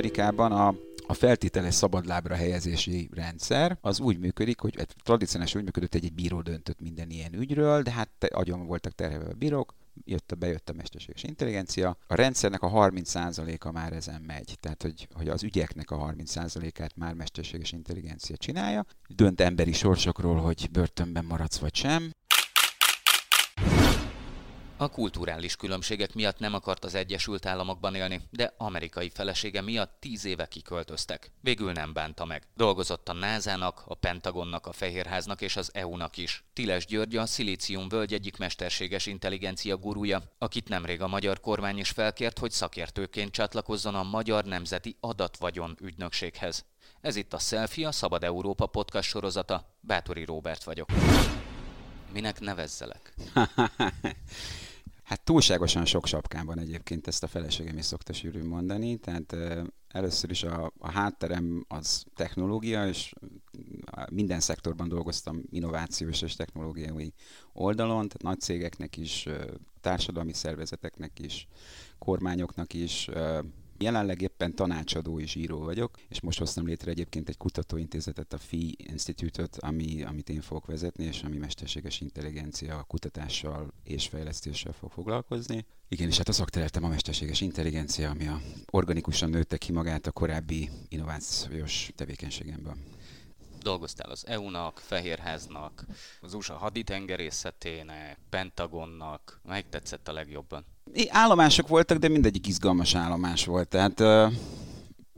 Amerikában a a feltételes szabadlábra helyezési rendszer az úgy működik, hogy tradicionálisan úgy működött, hogy egy bíró döntött minden ilyen ügyről, de hát agyon voltak terhelve a bírók, jött a, bejött a mesterséges intelligencia. A rendszernek a 30%-a már ezen megy, tehát hogy, hogy az ügyeknek a 30%-át már mesterséges intelligencia csinálja. Dönt emberi sorsokról, hogy börtönben maradsz vagy sem. A kulturális különbségek miatt nem akart az Egyesült Államokban élni, de amerikai felesége miatt tíz éve kiköltöztek. Végül nem bánta meg. Dolgozott a NASA-nak, a Pentagonnak, a Fehérháznak és az EU-nak is. Tiles György a Szilícium völgy egyik mesterséges intelligencia gurúja, akit nemrég a magyar kormány is felkért, hogy szakértőként csatlakozzon a Magyar Nemzeti Adatvagyon ügynökséghez. Ez itt a Selfie, a Szabad Európa podcast sorozata. Bátori Róbert vagyok. Minek nevezzelek? Hát túlságosan sok sapkában egyébként ezt a feleségem is szokta sűrűn mondani, tehát először is a, a hátterem az technológia, és minden szektorban dolgoztam innovációs és technológiai oldalon, tehát nagy cégeknek is, társadalmi szervezeteknek is, kormányoknak is, Jelenleg éppen tanácsadó és író vagyok, és most hoztam létre egyébként egy kutatóintézetet, a FI Institute-ot, ami, amit én fogok vezetni, és ami mesterséges intelligencia kutatással és fejlesztéssel fog foglalkozni. Igen, és hát a szakterületem a mesterséges intelligencia, ami a organikusan nőtte ki magát a korábbi innovációs tevékenységemből dolgoztál az EU-nak, Fehérháznak, az USA haditengerészetének, Pentagonnak. Melyik tetszett a legjobban? Állomások voltak, de mindegyik izgalmas állomás volt. Tehát uh,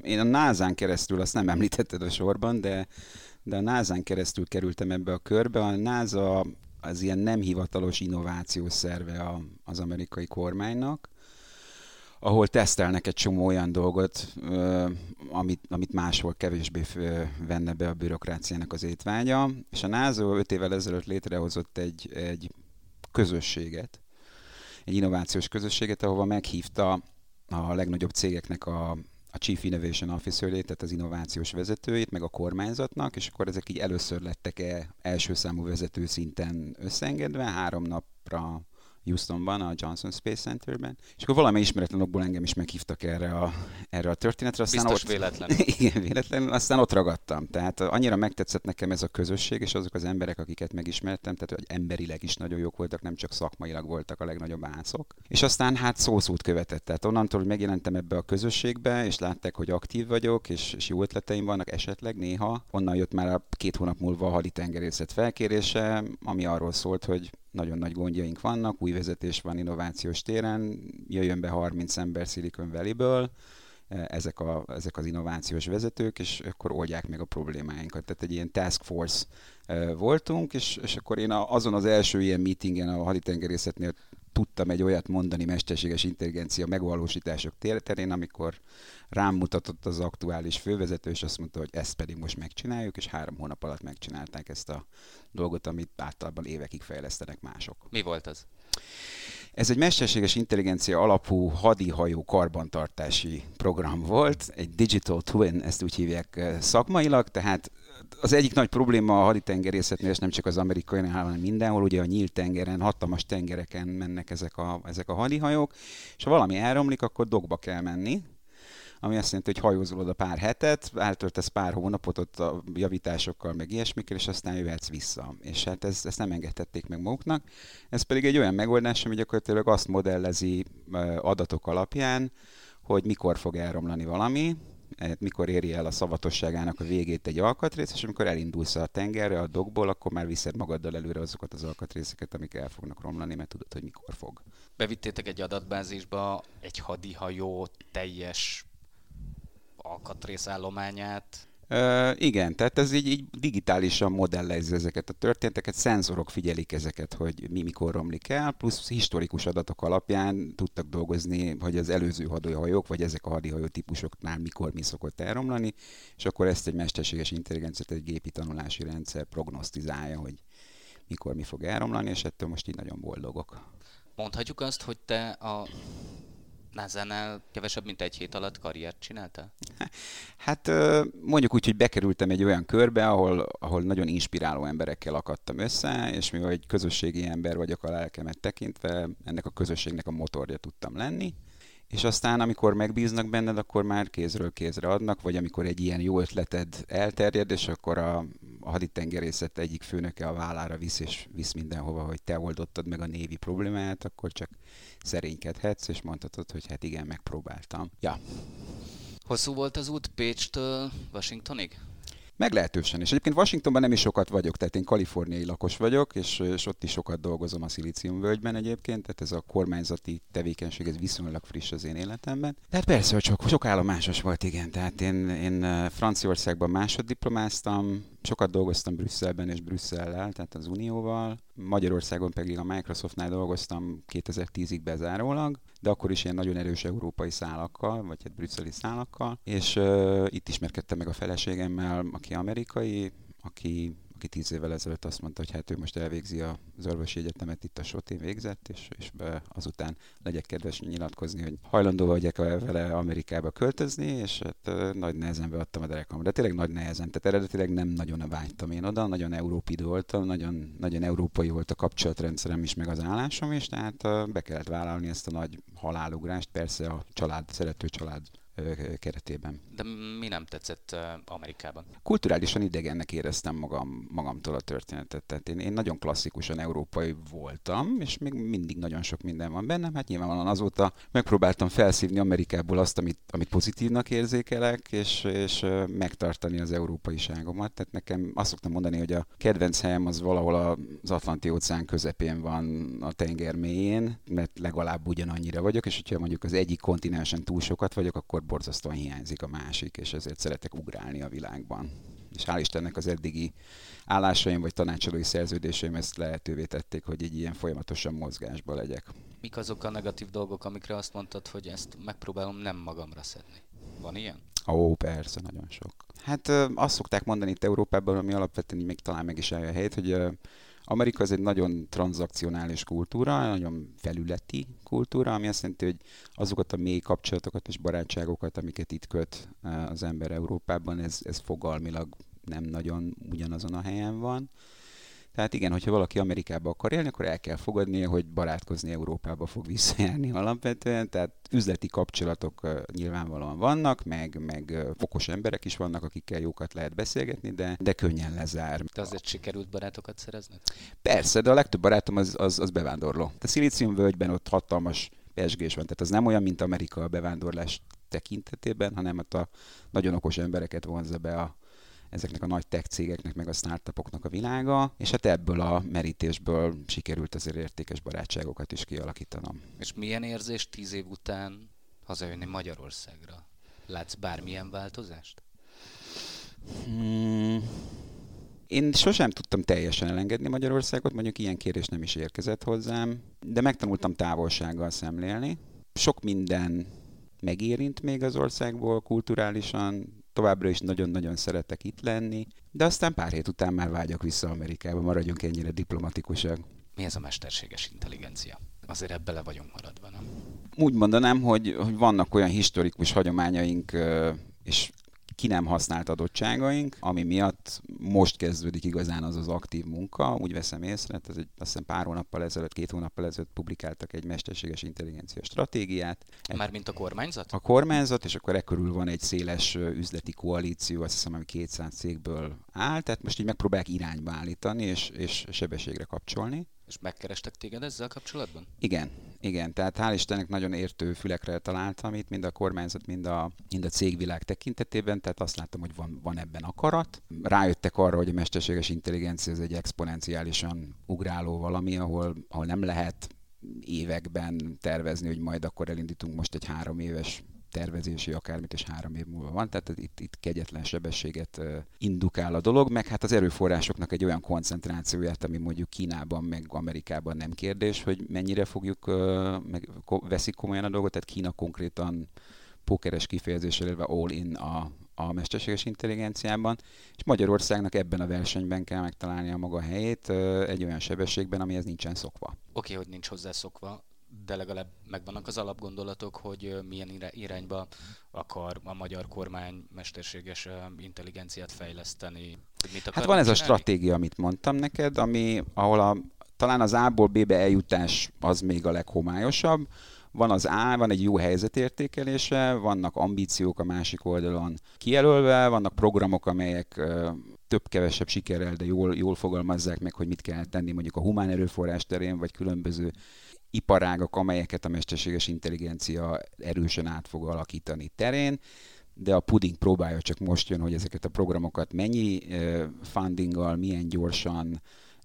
én a NASA-n keresztül, azt nem említetted a sorban, de, de a NASA-n keresztül kerültem ebbe a körbe. A NASA az ilyen nem hivatalos innovációs szerve a, az amerikai kormánynak, ahol tesztelnek egy csomó olyan dolgot, amit, amit máshol kevésbé venne be a bürokráciának az étvágya. És a NASA 5 évvel ezelőtt létrehozott egy, egy közösséget, egy innovációs közösséget, ahova meghívta a legnagyobb cégeknek a, a Chief Innovation officer tehát az innovációs vezetőjét, meg a kormányzatnak, és akkor ezek így először lettek -e első számú vezető szinten összeengedve, három napra Houstonban, a Johnson Space Centerben, és akkor valami ismeretlen okból engem is meghívtak erre a, erre a történetre. Aztán Biztos ott, véletlenül. Igen, véletlenül, aztán ott ragadtam. Tehát annyira megtetszett nekem ez a közösség, és azok az emberek, akiket megismertem, tehát hogy emberileg is nagyon jók voltak, nem csak szakmailag voltak a legnagyobb ászok. És aztán hát szószót követett. Tehát onnantól, hogy megjelentem ebbe a közösségbe, és látták, hogy aktív vagyok, és, és jó ötleteim vannak esetleg néha, onnan jött már a két hónap múlva a haditengerészet felkérése, ami arról szólt, hogy nagyon nagy gondjaink vannak, új vezetés van innovációs téren, jöjjön be 30 ember Silicon Valley-ből, e, ezek, a, ezek az innovációs vezetők, és akkor oldják meg a problémáinkat. Tehát egy ilyen task force voltunk, és, és akkor én azon az első ilyen meetingen a haditengerészetnél tudtam egy olyat mondani mesterséges intelligencia megvalósítások terén, amikor rám mutatott az aktuális fővezető, és azt mondta, hogy ezt pedig most megcsináljuk, és három hónap alatt megcsinálták ezt a dolgot, amit általában évekig fejlesztenek mások. Mi volt az? Ez egy mesterséges intelligencia alapú hadihajó karbantartási program volt, egy digital twin, ezt úgy hívják szakmailag, tehát az egyik nagy probléma a haditengerészetnél, és nem csak az amerikai, hanem mindenhol, ugye a nyílt tengeren, hatalmas tengereken mennek ezek a, ezek a hadihajók, és ha valami elromlik, akkor dogba kell menni, ami azt jelenti, hogy hajózol oda pár hetet, eltöltesz pár hónapot ott a javításokkal, meg ilyesmikkel, és aztán jöhetsz vissza. És hát ez, ezt nem engedhették meg maguknak. Ez pedig egy olyan megoldás, ami gyakorlatilag azt modellezi adatok alapján, hogy mikor fog elromlani valami, eh, mikor éri el a szavatosságának a végét egy alkatrész, és amikor elindulsz a tengerre, a dokból, akkor már viszed magaddal előre azokat az alkatrészeket, amik el fognak romlani, mert tudod, hogy mikor fog. Bevittétek egy adatbázisba egy hadihajó teljes alkatrészállományát. Uh, igen, tehát ez így, így digitálisan modellezi ezeket a történeteket, szenzorok figyelik ezeket, hogy mi mikor romlik el, plusz historikus adatok alapján tudtak dolgozni, hogy az előző hadihajók, vagy ezek a hadihajó típusoknál mikor mi szokott elromlani, és akkor ezt egy mesterséges intelligencia, egy gépi tanulási rendszer prognosztizálja, hogy mikor mi fog elromlani, és ettől most így nagyon boldogok. Mondhatjuk azt, hogy te a NASA-nál kevesebb, mint egy hét alatt karriert csináltál? Hát mondjuk úgy, hogy bekerültem egy olyan körbe, ahol, ahol nagyon inspiráló emberekkel akadtam össze, és mivel egy közösségi ember vagyok a lelkemet tekintve, ennek a közösségnek a motorja tudtam lenni, és aztán amikor megbíznak benned, akkor már kézről kézre adnak, vagy amikor egy ilyen jó ötleted elterjed, és akkor a, a haditengerészet egyik főnöke a vállára visz, és visz mindenhova, hogy te oldottad meg a névi problémát, akkor csak szerénykedhetsz, és mondhatod, hogy hát igen, megpróbáltam. Ja. Hosszú volt az út Pécstől Washingtonig? Meglehetősen. És egyébként Washingtonban nem is sokat vagyok, tehát én kaliforniai lakos vagyok, és, és ott is sokat dolgozom a völgyben egyébként, tehát ez a kormányzati tevékenység, ez viszonylag friss az én életemben. Tehát persze, hogy sok, sok állomásos volt, igen. Tehát én, én Franciaországban másoddiplomáztam, sokat dolgoztam Brüsszelben és Brüsszellel, tehát az Unióval. Magyarországon pedig a Microsoftnál dolgoztam 2010-ig bezárólag, de akkor is ilyen nagyon erős európai szálakkal, vagy hát brüsszeli szálakkal, és uh, itt ismerkedtem meg a feleségemmel, aki amerikai, aki aki tíz évvel ezelőtt azt mondta, hogy hát ő most elvégzi az orvosi egyetemet itt a Sotén végzett, és, és be azután legyek kedves nyilatkozni, hogy hajlandó vagyok vele Amerikába költözni, és hát nagy nehezen beadtam a derekam. De tényleg nagy nehezen, tehát eredetileg nem nagyon vágytam én oda, nagyon európid voltam, nagyon, nagyon európai volt a kapcsolatrendszerem is, meg az állásom is, tehát be kellett vállalni ezt a nagy halálugrást, persze a család, szerető család keretében. De mi nem tetszett Amerikában? Kulturálisan idegennek éreztem magam, magamtól a történetet. Tehát én, én nagyon klasszikusan európai voltam, és még mindig nagyon sok minden van bennem. Hát nyilvánvalóan azóta megpróbáltam felszívni Amerikából azt, amit, amit pozitívnak érzékelek, és, és megtartani az európaiságomat. Tehát nekem azt szoktam mondani, hogy a kedvenc helyem az valahol az Atlanti óceán közepén van a tenger mélyén, mert legalább ugyanannyira vagyok, és hogyha mondjuk az egyik kontinensen túl sokat vagyok, akkor akkor borzasztóan hiányzik a másik, és ezért szeretek ugrálni a világban. És hál' Istennek az eddigi állásaim vagy tanácsadói szerződéseim ezt lehetővé tették, hogy egy ilyen folyamatosan mozgásba legyek. Mik azok a negatív dolgok, amikre azt mondtad, hogy ezt megpróbálom nem magamra szedni? Van ilyen? Ó, persze, nagyon sok. Hát azt szokták mondani itt Európában, ami alapvetően még talán meg is állja a helyét, hogy Amerika az egy nagyon tranzakcionális kultúra, nagyon felületi kultúra, ami azt jelenti, hogy azokat a mély kapcsolatokat és barátságokat, amiket itt köt eh, az ember Európában, ez, ez fogalmilag nem nagyon ugyanazon a helyen van. Tehát igen, hogyha valaki Amerikába akar élni, akkor el kell fogadnia, hogy barátkozni Európába fog visszajárni alapvetően. Tehát üzleti kapcsolatok nyilvánvalóan vannak, meg, meg okos emberek is vannak, akikkel jókat lehet beszélgetni, de, de könnyen lezár. De azért sikerült barátokat szerezni? Persze, de a legtöbb barátom az, az, az bevándorló. A Szilícium völgyben ott hatalmas pesgés van, tehát az nem olyan, mint Amerika a bevándorlás tekintetében, hanem ott a nagyon okos embereket vonza be a, ezeknek a nagy tech cégeknek, meg a startupoknak a világa, és hát ebből a merítésből sikerült azért értékes barátságokat is kialakítanom. És milyen érzés tíz év után hazajönni Magyarországra? Látsz bármilyen változást? Hmm. Én sosem tudtam teljesen elengedni Magyarországot, mondjuk ilyen kérés nem is érkezett hozzám, de megtanultam távolsággal szemlélni. Sok minden megérint még az országból kulturálisan, továbbra is nagyon-nagyon szeretek itt lenni, de aztán pár hét után már vágyok vissza Amerikába, maradjunk ennyire diplomatikusak. Mi ez a mesterséges intelligencia? Azért ebbe le vagyunk maradva, nem? Úgy mondanám, hogy, hogy vannak olyan historikus hagyományaink és ki nem használt adottságaink, ami miatt most kezdődik igazán az az aktív munka, úgy veszem észre, ez egy, azt hiszem pár hónappal ezelőtt, két hónappal ezelőtt publikáltak egy mesterséges intelligencia stratégiát. Mármint a kormányzat? A kormányzat, és akkor e körül van egy széles üzleti koalíció, azt hiszem, ami 200 cégből áll, tehát most így megpróbálják irányba állítani, és, és sebességre kapcsolni. És megkerestek téged ezzel kapcsolatban? Igen, igen. Tehát hál' Istennek nagyon értő fülekre találtam itt, mind a kormányzat, mind a, mind a cégvilág tekintetében, tehát azt látom, hogy van, van ebben akarat. Rájöttek arra, hogy a mesterséges intelligencia ez egy exponenciálisan ugráló valami, ahol, ahol nem lehet években tervezni, hogy majd akkor elindítunk most egy három éves tervezési akármit, és három év múlva van, tehát itt, itt kegyetlen sebességet indukál a dolog, meg hát az erőforrásoknak egy olyan koncentrációját, ami mondjuk Kínában, meg Amerikában nem kérdés, hogy mennyire fogjuk, meg veszik komolyan a dolgot, tehát Kína konkrétan pókeres kifejezéssel élve all in a, a mesterséges intelligenciában, és Magyarországnak ebben a versenyben kell megtalálni a maga helyét egy olyan sebességben, amihez nincsen szokva. Oké, okay, hogy nincs hozzá szokva, de legalább megvannak az alapgondolatok, hogy milyen irányba akar a magyar kormány mesterséges intelligenciát fejleszteni. Mit hát van ez a stratégia, amit mondtam neked, ami, ahol a, talán az A-ból B-be eljutás az még a leghomályosabb, van az A, van egy jó helyzetértékelése, vannak ambíciók a másik oldalon kijelölve, vannak programok, amelyek több-kevesebb sikerrel, de jól, jól fogalmazzák meg, hogy mit kell tenni mondjuk a humán erőforrás terén, vagy különböző iparágak, amelyeket a mesterséges intelligencia erősen át fog alakítani terén, de a puding próbálja csak most jön, hogy ezeket a programokat mennyi fundinggal, milyen gyorsan,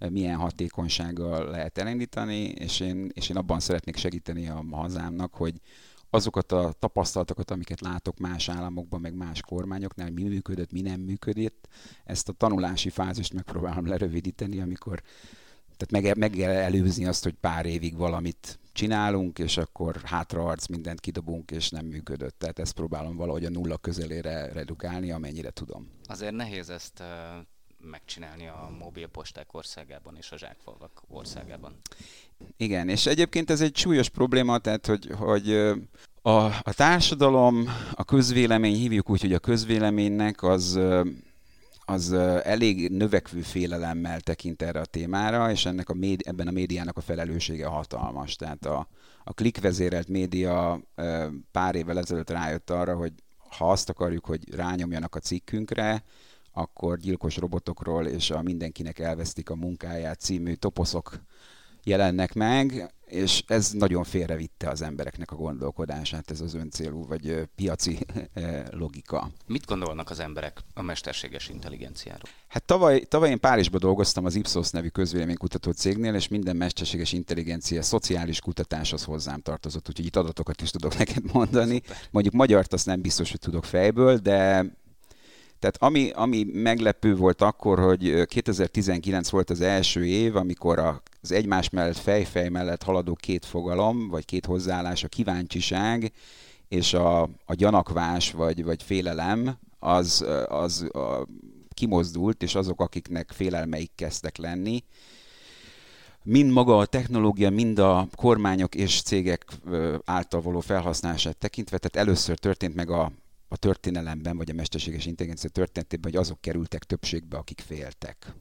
milyen hatékonysággal lehet elindítani, és én, és én abban szeretnék segíteni a hazámnak, hogy azokat a tapasztalatokat, amiket látok más államokban, meg más kormányoknál, mi működött, mi nem működött, ezt a tanulási fázist megpróbálom lerövidíteni, amikor tehát meg, meg kell előzni azt, hogy pár évig valamit csinálunk, és akkor hátraarc mindent kidobunk, és nem működött. Tehát ezt próbálom valahogy a nulla közelére redukálni, amennyire tudom. Azért nehéz ezt megcsinálni a mobilposták országában és a zsákfalvak országában. Igen, és egyébként ez egy súlyos probléma, tehát hogy, hogy a, a társadalom, a közvélemény, hívjuk úgy, hogy a közvéleménynek az az elég növekvő félelemmel tekint erre a témára, és ennek a médi, ebben a médiának a felelőssége hatalmas. Tehát a, a klikvezérelt média pár évvel ezelőtt rájött arra, hogy ha azt akarjuk, hogy rányomjanak a cikkünkre, akkor gyilkos robotokról és a mindenkinek elvesztik a munkáját című toposzok jelennek meg, és ez nagyon félrevitte az embereknek a gondolkodását, ez az öncélú vagy piaci logika. Mit gondolnak az emberek a mesterséges intelligenciáról? Hát tavaly, tavaly én Párizsban dolgoztam az Ipsos nevű közvéleménykutató cégnél, és minden mesterséges intelligencia szociális kutatáshoz hozzám tartozott, úgyhogy itt adatokat is tudok neked mondani. Mondjuk magyart azt nem biztos, hogy tudok fejből, de tehát ami, ami meglepő volt akkor, hogy 2019 volt az első év, amikor az egymás mellett, fejfej mellett haladó két fogalom, vagy két hozzáállás, a kíváncsiság és a, a gyanakvás, vagy, vagy félelem, az, az a, kimozdult, és azok, akiknek félelmeik kezdtek lenni, mind maga a technológia, mind a kormányok és cégek által való felhasználását tekintve, tehát először történt meg a a történelemben, vagy a mesterséges intelligencia történetében, hogy azok kerültek többségbe, akik féltek.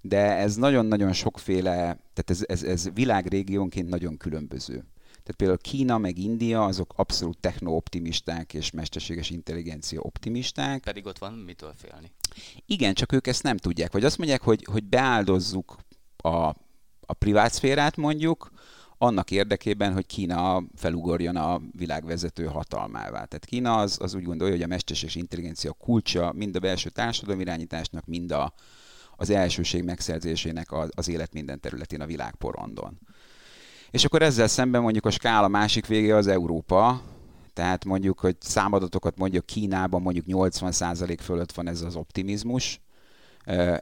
De ez nagyon-nagyon sokféle, tehát ez, ez, ez világrégiónként nagyon különböző. Tehát például Kína meg India azok abszolút techno-optimisták és mesterséges intelligencia optimisták. Pedig ott van mitől félni. Igen, csak ők ezt nem tudják. Vagy azt mondják, hogy, hogy beáldozzuk a, a privát szférát mondjuk, annak érdekében, hogy Kína felugorjon a világvezető hatalmává. Tehát Kína az, az úgy gondolja, hogy a mesterséges intelligencia kulcsa mind a belső társadalmi irányításnak, mind a, az elsőség megszerzésének az, az élet minden területén a világporondon. És akkor ezzel szemben mondjuk a skála másik vége az Európa, tehát mondjuk, hogy számadatokat mondjuk Kínában mondjuk 80% fölött van ez az optimizmus,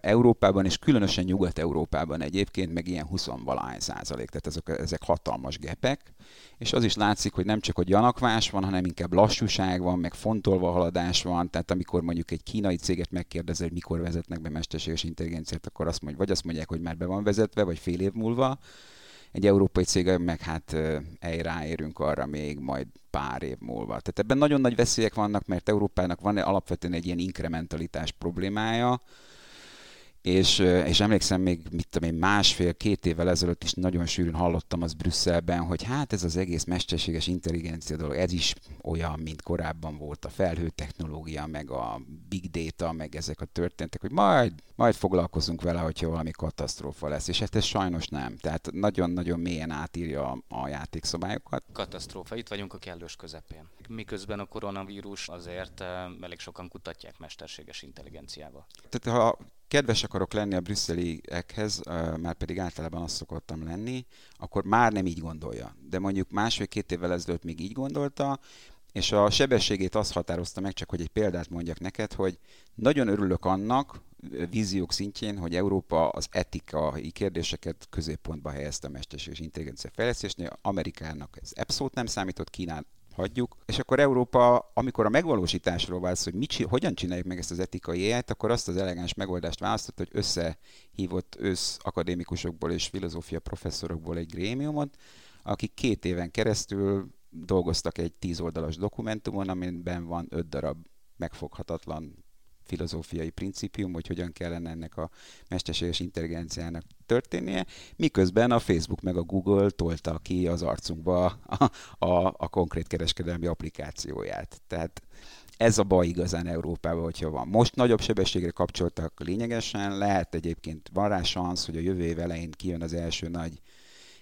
Európában, és különösen Nyugat-Európában egyébként meg ilyen 20 valahány százalék, tehát ezek, ezek hatalmas gepek, és az is látszik, hogy nem csak hogy gyanakvás van, hanem inkább lassúság van, meg fontolva haladás van, tehát amikor mondjuk egy kínai céget megkérdezel, hogy mikor vezetnek be mesterséges intelligenciát, akkor azt mondja, vagy azt mondják, hogy már be van vezetve, vagy fél év múlva, egy európai cég meg hát ráérünk arra még majd pár év múlva. Tehát ebben nagyon nagy veszélyek vannak, mert Európának van alapvetően egy ilyen inkrementalitás problémája, és, és emlékszem még, mit tudom én, másfél-két évvel ezelőtt is nagyon sűrűn hallottam az Brüsszelben, hogy hát ez az egész mesterséges intelligencia dolog, ez is olyan, mint korábban volt a felhő technológia, meg a big data, meg ezek a történtek, hogy majd, majd foglalkozunk vele, hogyha valami katasztrófa lesz, és hát ez sajnos nem. Tehát nagyon-nagyon mélyen átírja a, a játékszabályokat. Katasztrófa, itt vagyunk a kellős közepén. Miközben a koronavírus azért elég sokan kutatják mesterséges intelligenciával. Tehát ha kedves akarok lenni a brüsszeliekhez, már pedig általában azt szokottam lenni, akkor már nem így gondolja. De mondjuk másfél-két évvel ezelőtt még így gondolta, és a sebességét azt határozta meg, csak hogy egy példát mondjak neked, hogy nagyon örülök annak, víziók szintjén, hogy Európa az etikai kérdéseket középpontba helyezte a mesterséges intelligencia fejlesztésnél. Amerikának ez abszolút nem számított, Kínán hagyjuk. És akkor Európa, amikor a megvalósításról válsz, hogy mit, hogyan csináljuk meg ezt az etikai élet, akkor azt az elegáns megoldást választott, hogy összehívott össz akadémikusokból és filozófia professzorokból egy grémiumot, akik két éven keresztül dolgoztak egy tíz oldalas dokumentumon, amiben van öt darab megfoghatatlan filozófiai principium, hogy hogyan kellene ennek a mesterséges intelligenciának történnie, miközben a Facebook meg a Google tolta ki az arcunkba a, a, a konkrét kereskedelmi applikációját. Tehát ez a baj igazán Európában, hogyha van. Most nagyobb sebességre kapcsoltak lényegesen, lehet egyébként van rá szansz, hogy a jövő év elején kijön az első nagy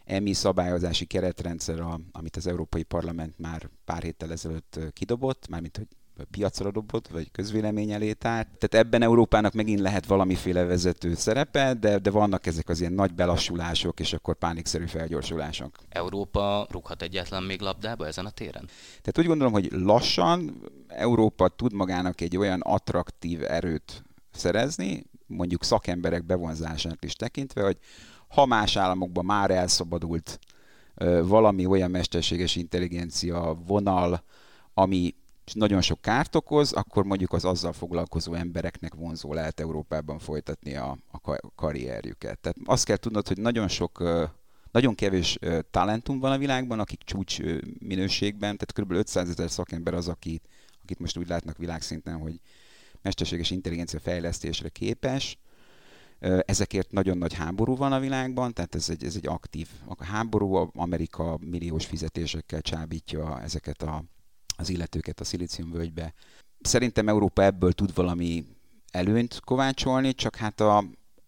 EMI szabályozási keretrendszer, amit az Európai Parlament már pár héttel ezelőtt kidobott, mármint hogy piacra dobott, vagy közvélemény elé tárt. Tehát ebben Európának megint lehet valamiféle vezető szerepe, de, de vannak ezek az ilyen nagy belassulások, és akkor pánikszerű felgyorsulások. Európa rúghat egyetlen még labdába ezen a téren? Tehát úgy gondolom, hogy lassan Európa tud magának egy olyan attraktív erőt szerezni, mondjuk szakemberek bevonzását is tekintve, hogy ha más államokban már elszabadult valami olyan mesterséges intelligencia vonal, ami nagyon sok kárt okoz, akkor mondjuk az azzal foglalkozó embereknek vonzó lehet Európában folytatni a, a karrierjüket. Tehát azt kell tudnod, hogy nagyon sok, nagyon kevés talentum van a világban, akik csúcs minőségben, tehát kb. 500 ezer szakember az, aki, akit most úgy látnak világszinten, hogy mesterséges intelligencia fejlesztésre képes, Ezekért nagyon nagy háború van a világban, tehát ez egy, ez egy aktív a háború. Amerika milliós fizetésekkel csábítja ezeket a, az illetőket a szilíciumvölgybe. Szerintem Európa ebből tud valami előnyt kovácsolni, csak hát a,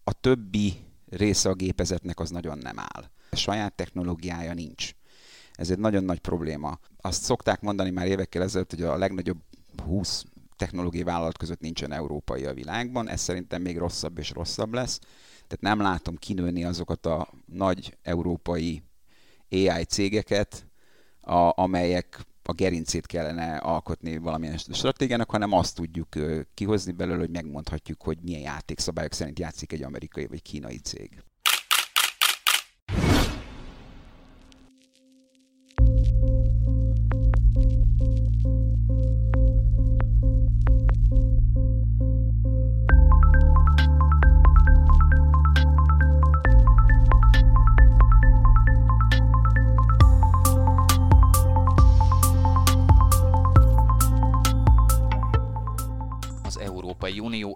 a többi része a gépezetnek az nagyon nem áll. A saját technológiája nincs. Ez egy nagyon nagy probléma. Azt szokták mondani már évekkel ezelőtt, hogy a legnagyobb 20 technológiai vállalat között nincsen európai a világban, ez szerintem még rosszabb és rosszabb lesz. Tehát nem látom kinőni azokat a nagy európai AI cégeket, a, amelyek a gerincét kellene alkotni valamilyen stratégiának, hanem azt tudjuk kihozni belőle, hogy megmondhatjuk, hogy milyen játékszabályok szerint játszik egy amerikai vagy kínai cég.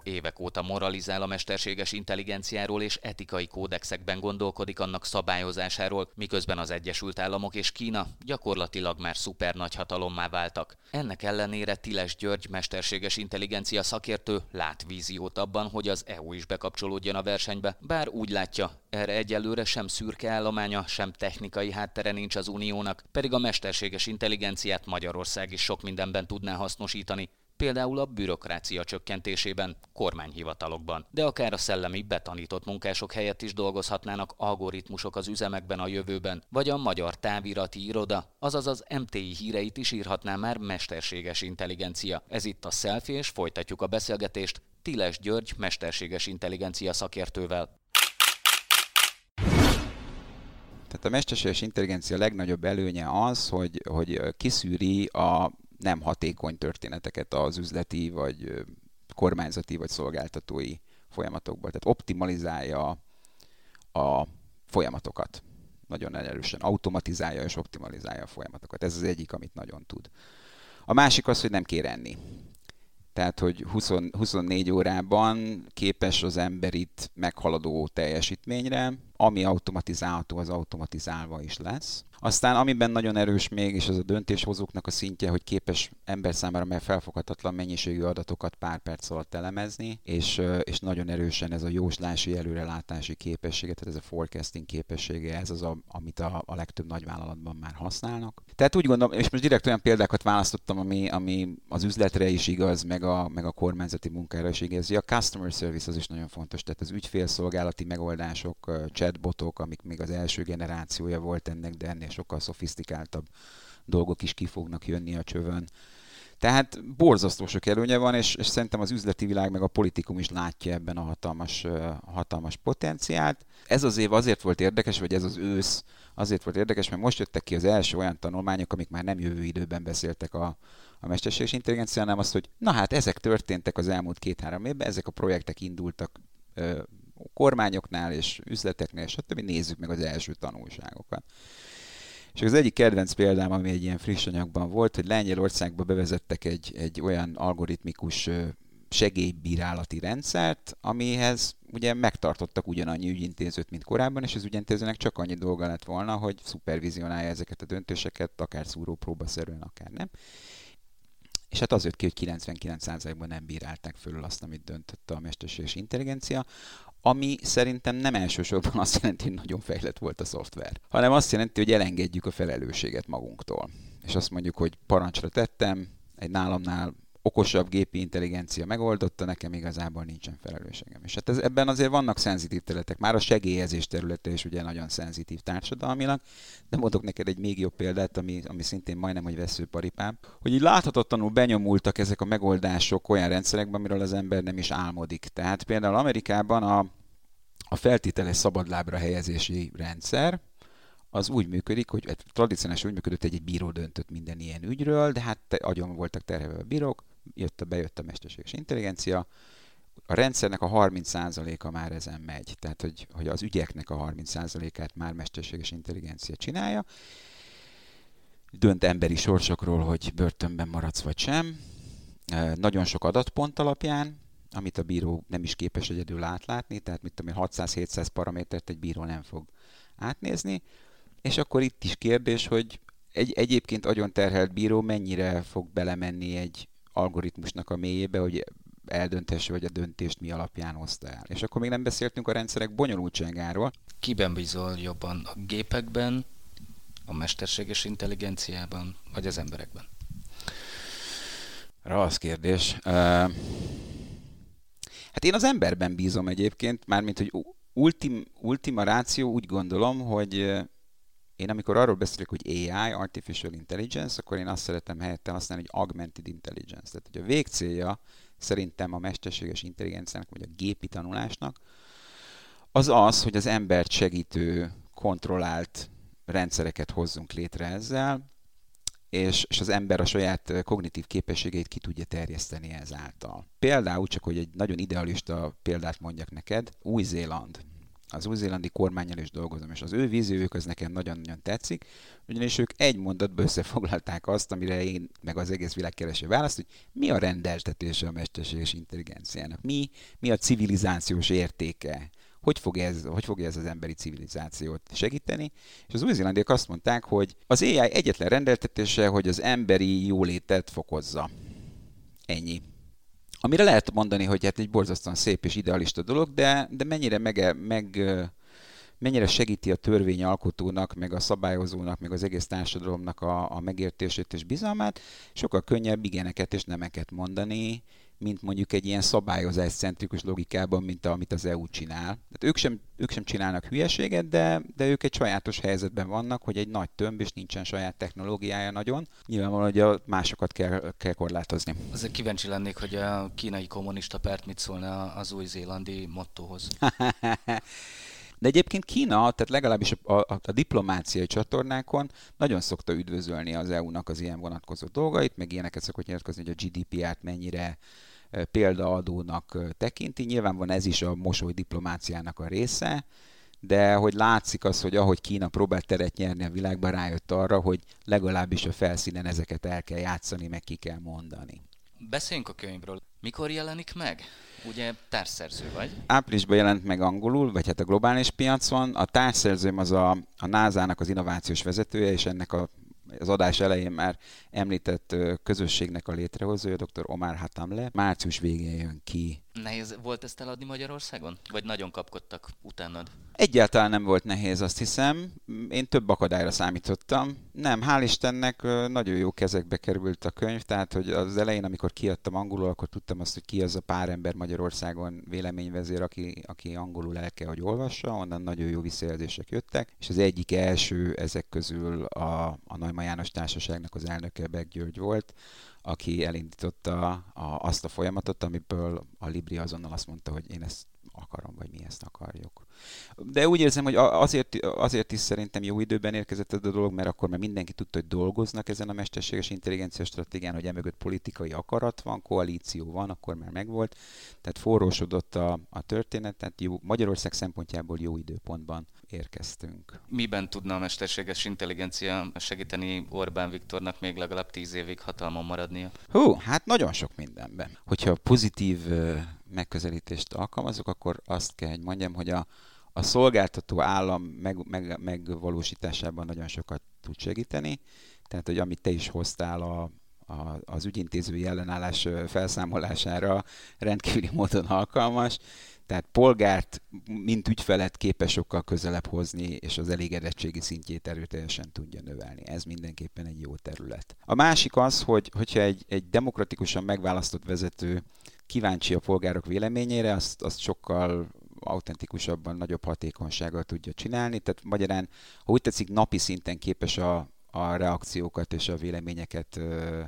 Évek óta moralizál a mesterséges intelligenciáról és etikai kódexekben gondolkodik annak szabályozásáról, miközben az Egyesült Államok és Kína gyakorlatilag már szuper nagyhatalommá váltak. Ennek ellenére Tiles György mesterséges intelligencia szakértő lát víziót abban, hogy az EU is bekapcsolódjon a versenybe, bár úgy látja, erre egyelőre sem szürke állománya, sem technikai háttere nincs az uniónak, pedig a mesterséges intelligenciát Magyarország is sok mindenben tudná hasznosítani, például a bürokrácia csökkentésében, kormányhivatalokban. De akár a szellemi betanított munkások helyett is dolgozhatnának algoritmusok az üzemekben a jövőben, vagy a magyar távirati iroda, azaz az MTI híreit is írhatná már mesterséges intelligencia. Ez itt a selfie, és folytatjuk a beszélgetést Tiles György mesterséges intelligencia szakértővel. Tehát a mesterséges intelligencia legnagyobb előnye az, hogy, hogy kiszűri a nem hatékony történeteket az üzleti, vagy kormányzati, vagy szolgáltatói folyamatokból. Tehát optimalizálja a folyamatokat. Nagyon erősen automatizálja és optimalizálja a folyamatokat. Ez az egyik, amit nagyon tud. A másik az, hogy nem kér enni. Tehát, hogy 20, 24 órában képes az ember itt meghaladó teljesítményre, ami automatizálható, az automatizálva is lesz. Aztán amiben nagyon erős még, és az a döntéshozóknak a szintje, hogy képes ember számára mert felfoghatatlan mennyiségű adatokat pár perc alatt elemezni, és, és nagyon erősen ez a jóslási, előrelátási képessége, tehát ez a forecasting képessége, ez az, a, amit a, a legtöbb nagyvállalatban már használnak. Tehát úgy gondolom, és most direkt olyan példákat választottam, ami, ami az üzletre is igaz, meg a, meg a kormányzati munkára is igaz. A customer service az is nagyon fontos, tehát az ügyfélszolgálati megoldások, chatbotok, amik még az első generációja volt ennek, de ennél sokkal szofisztikáltabb dolgok is ki fognak jönni a csövön. Tehát borzasztó sok előnye van, és, és szerintem az üzleti világ meg a politikum is látja ebben a hatalmas, hatalmas potenciált. Ez az év azért volt érdekes, vagy ez az ősz azért volt érdekes, mert most jöttek ki az első olyan tanulmányok, amik már nem jövő időben beszéltek a, a mesterséges intelligencia, hanem azt, hogy na hát ezek történtek az elmúlt két-három évben, ezek a projektek indultak ö, kormányoknál és üzleteknél, stb. Nézzük meg az első tanulságokat. És az egyik kedvenc példám, ami egy ilyen friss anyagban volt, hogy Lengyelországba bevezettek egy, egy olyan algoritmikus segélybírálati rendszert, amihez ugye megtartottak ugyanannyi ügyintézőt, mint korábban, és az ügyintézőnek csak annyi dolga lett volna, hogy szupervizionálja ezeket a döntéseket, akár szúrópróbaszerűen, akár nem. És hát az jött ki, hogy 99%-ban nem bírálták fölül azt, amit döntött a mesterséges intelligencia, ami szerintem nem elsősorban azt jelenti, hogy nagyon fejlett volt a szoftver, hanem azt jelenti, hogy elengedjük a felelősséget magunktól. És azt mondjuk, hogy parancsra tettem, egy nálamnál okosabb gépi intelligencia megoldotta, nekem igazából nincsen felelősségem. És hát ez, ebben azért vannak szenzitív területek. Már a segélyezés területe is ugye nagyon szenzitív társadalmilag, de mondok neked egy még jobb példát, ami, ami szintén majdnem, hogy veszőparipám, hogy így láthatatlanul benyomultak ezek a megoldások olyan rendszerekben, amiről az ember nem is álmodik. Tehát például Amerikában a, a feltételes szabadlábra helyezési rendszer, az úgy működik, hogy tradicionálisan úgy működött, hogy egy bíró döntött minden ilyen ügyről, de hát agyon voltak terhelve a bírók, jött a, bejött a mesterséges intelligencia, a rendszernek a 30%-a már ezen megy, tehát hogy, hogy az ügyeknek a 30%-át már mesterséges intelligencia csinálja, dönt emberi sorsokról, hogy börtönben maradsz vagy sem, nagyon sok adatpont alapján, amit a bíró nem is képes egyedül átlátni, tehát mit tudom 600-700 paramétert egy bíró nem fog átnézni, és akkor itt is kérdés, hogy egy egyébként agyon terhelt bíró mennyire fog belemenni egy algoritmusnak a mélyébe, hogy eldöntesse, hogy a döntést mi alapján hozta el. És akkor még nem beszéltünk a rendszerek bonyolultságáról. Kiben bízol jobban? A gépekben, a mesterséges intelligenciában, vagy az emberekben? Rossz kérdés. Uh, hát én az emberben bízom egyébként, mármint, hogy ultim, ultima ráció úgy gondolom, hogy én amikor arról beszélek, hogy AI, Artificial Intelligence, akkor én azt szeretem helyette használni, hogy Augmented Intelligence. Tehát, hogy a végcélja szerintem a mesterséges intelligenciának, vagy a gépi tanulásnak, az az, hogy az embert segítő, kontrollált rendszereket hozzunk létre ezzel, és, és az ember a saját kognitív képességeit ki tudja terjeszteni ezáltal. Például, csak hogy egy nagyon idealista példát mondjak neked, Új-Zéland az új-zélandi kormányjal is dolgozom, és az ő víziójuk az nekem nagyon-nagyon tetszik, ugyanis ők egy mondatba összefoglalták azt, amire én meg az egész világ keresi választ, hogy mi a rendeltetése a mesterséges intelligenciának, mi, mi a civilizációs értéke, hogy fog, ez, hogy fogja ez az emberi civilizációt segíteni. És az új-zélandiak azt mondták, hogy az AI egyetlen rendeltetése, hogy az emberi jólétet fokozza. Ennyi. Amire lehet mondani, hogy hát egy borzasztóan szép és idealista dolog, de, de mennyire meg, meg mennyire segíti a törvényalkotónak, meg a szabályozónak, meg az egész társadalomnak a, a megértését és bizalmát, sokkal könnyebb igeneket és nemeket mondani, mint mondjuk egy ilyen szabályozás centrikus logikában, mint amit az EU csinál. Tehát ők sem, ők sem csinálnak hülyeséget, de, de ők egy sajátos helyzetben vannak, hogy egy nagy tömb, és nincsen saját technológiája nagyon. Nyilvánvalóan, hogy a másokat kell, kell korlátozni. Azért kíváncsi lennék, hogy a kínai kommunista párt mit szólna az új-zélandi mottohoz. De egyébként Kína, tehát legalábbis a, a, a diplomáciai csatornákon nagyon szokta üdvözölni az EU-nak az ilyen vonatkozó dolgait, meg ilyeneket szokott nyilatkozni, hogy a GDP-át mennyire példaadónak tekinti. Nyilván van ez is a mosoly diplomáciának a része, de hogy látszik az, hogy ahogy Kína próbált teret nyerni a világban, rájött arra, hogy legalábbis a felszínen ezeket el kell játszani, meg ki kell mondani. Beszéljünk a könyvről. Mikor jelenik meg? Ugye társszerző vagy? Áprilisban jelent meg angolul, vagy hát a globális piacon. A társszerzőm az a, a NASA-nak az innovációs vezetője, és ennek a az adás elején már említett közösségnek a létrehozója, dr. Omar Hatamle. Március végén jön ki. Nehéz volt ezt eladni Magyarországon? Vagy nagyon kapkodtak utánad? Egyáltalán nem volt nehéz, azt hiszem. Én több akadályra számítottam. Nem, hál' Istennek nagyon jó kezekbe került a könyv, tehát hogy az elején, amikor kiadtam angolul, akkor tudtam azt, hogy ki az a pár ember Magyarországon véleményvezér, aki, aki angolul el kell, hogy olvassa, onnan nagyon jó visszajelzések jöttek, és az egyik első ezek közül a, a Neumann János Társaságnak az elnöke Beck György volt, aki elindította a, azt a folyamatot, amiből a Libri azonnal azt mondta, hogy én ezt akarom, vagy mi ezt akarjuk. De úgy érzem, hogy azért, azért is szerintem jó időben érkezett ez a dolog, mert akkor már mindenki tudta, hogy dolgoznak ezen a mesterséges intelligencia stratégián, hogy emögött politikai akarat van, koalíció van, akkor már megvolt. Tehát forrósodott a, a történet, tehát jó, Magyarország szempontjából jó időpontban érkeztünk. Miben tudna a mesterséges intelligencia segíteni Orbán Viktornak még legalább tíz évig hatalmon maradnia? Hú, hát nagyon sok mindenben. Hogyha pozitív megközelítést alkalmazok, akkor azt kell, hogy mondjam, hogy a, a szolgáltató állam meg, meg, megvalósításában nagyon sokat tud segíteni. Tehát, hogy amit te is hoztál a, a, az ügyintézői ellenállás felszámolására rendkívüli módon alkalmas, tehát polgárt, mint ügyfelet képes sokkal közelebb hozni, és az elégedettségi szintjét erőteljesen tudja növelni. Ez mindenképpen egy jó terület. A másik az, hogy hogyha egy, egy demokratikusan megválasztott vezető kíváncsi a polgárok véleményére, azt, azt sokkal autentikusabban, nagyobb hatékonysággal tudja csinálni. Tehát magyarán, ha úgy tetszik, napi szinten képes a, a reakciókat és a véleményeket ö,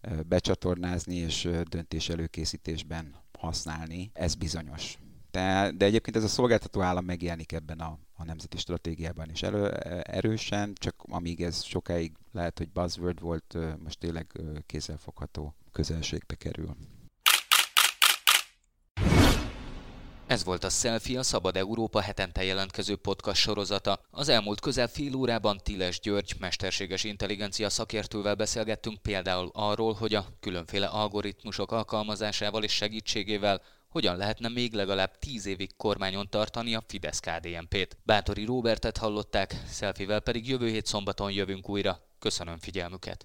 ö, becsatornázni és döntés előkészítésben használni. Ez bizonyos. De, de egyébként ez a szolgáltató állam megjelenik ebben a, a nemzeti stratégiában is elő, erősen, csak amíg ez sokáig lehet, hogy buzzword volt, most tényleg kézzelfogható közelségbe kerül. Ez volt a Selfie, a Szabad Európa hetente jelentkező podcast sorozata. Az elmúlt közel fél órában Tiles György mesterséges intelligencia szakértővel beszélgettünk például arról, hogy a különféle algoritmusok alkalmazásával és segítségével hogyan lehetne még legalább tíz évig kormányon tartani a fidesz kdnp t Bátori Robertet hallották, Selfie-vel pedig jövő hét szombaton jövünk újra. Köszönöm figyelmüket!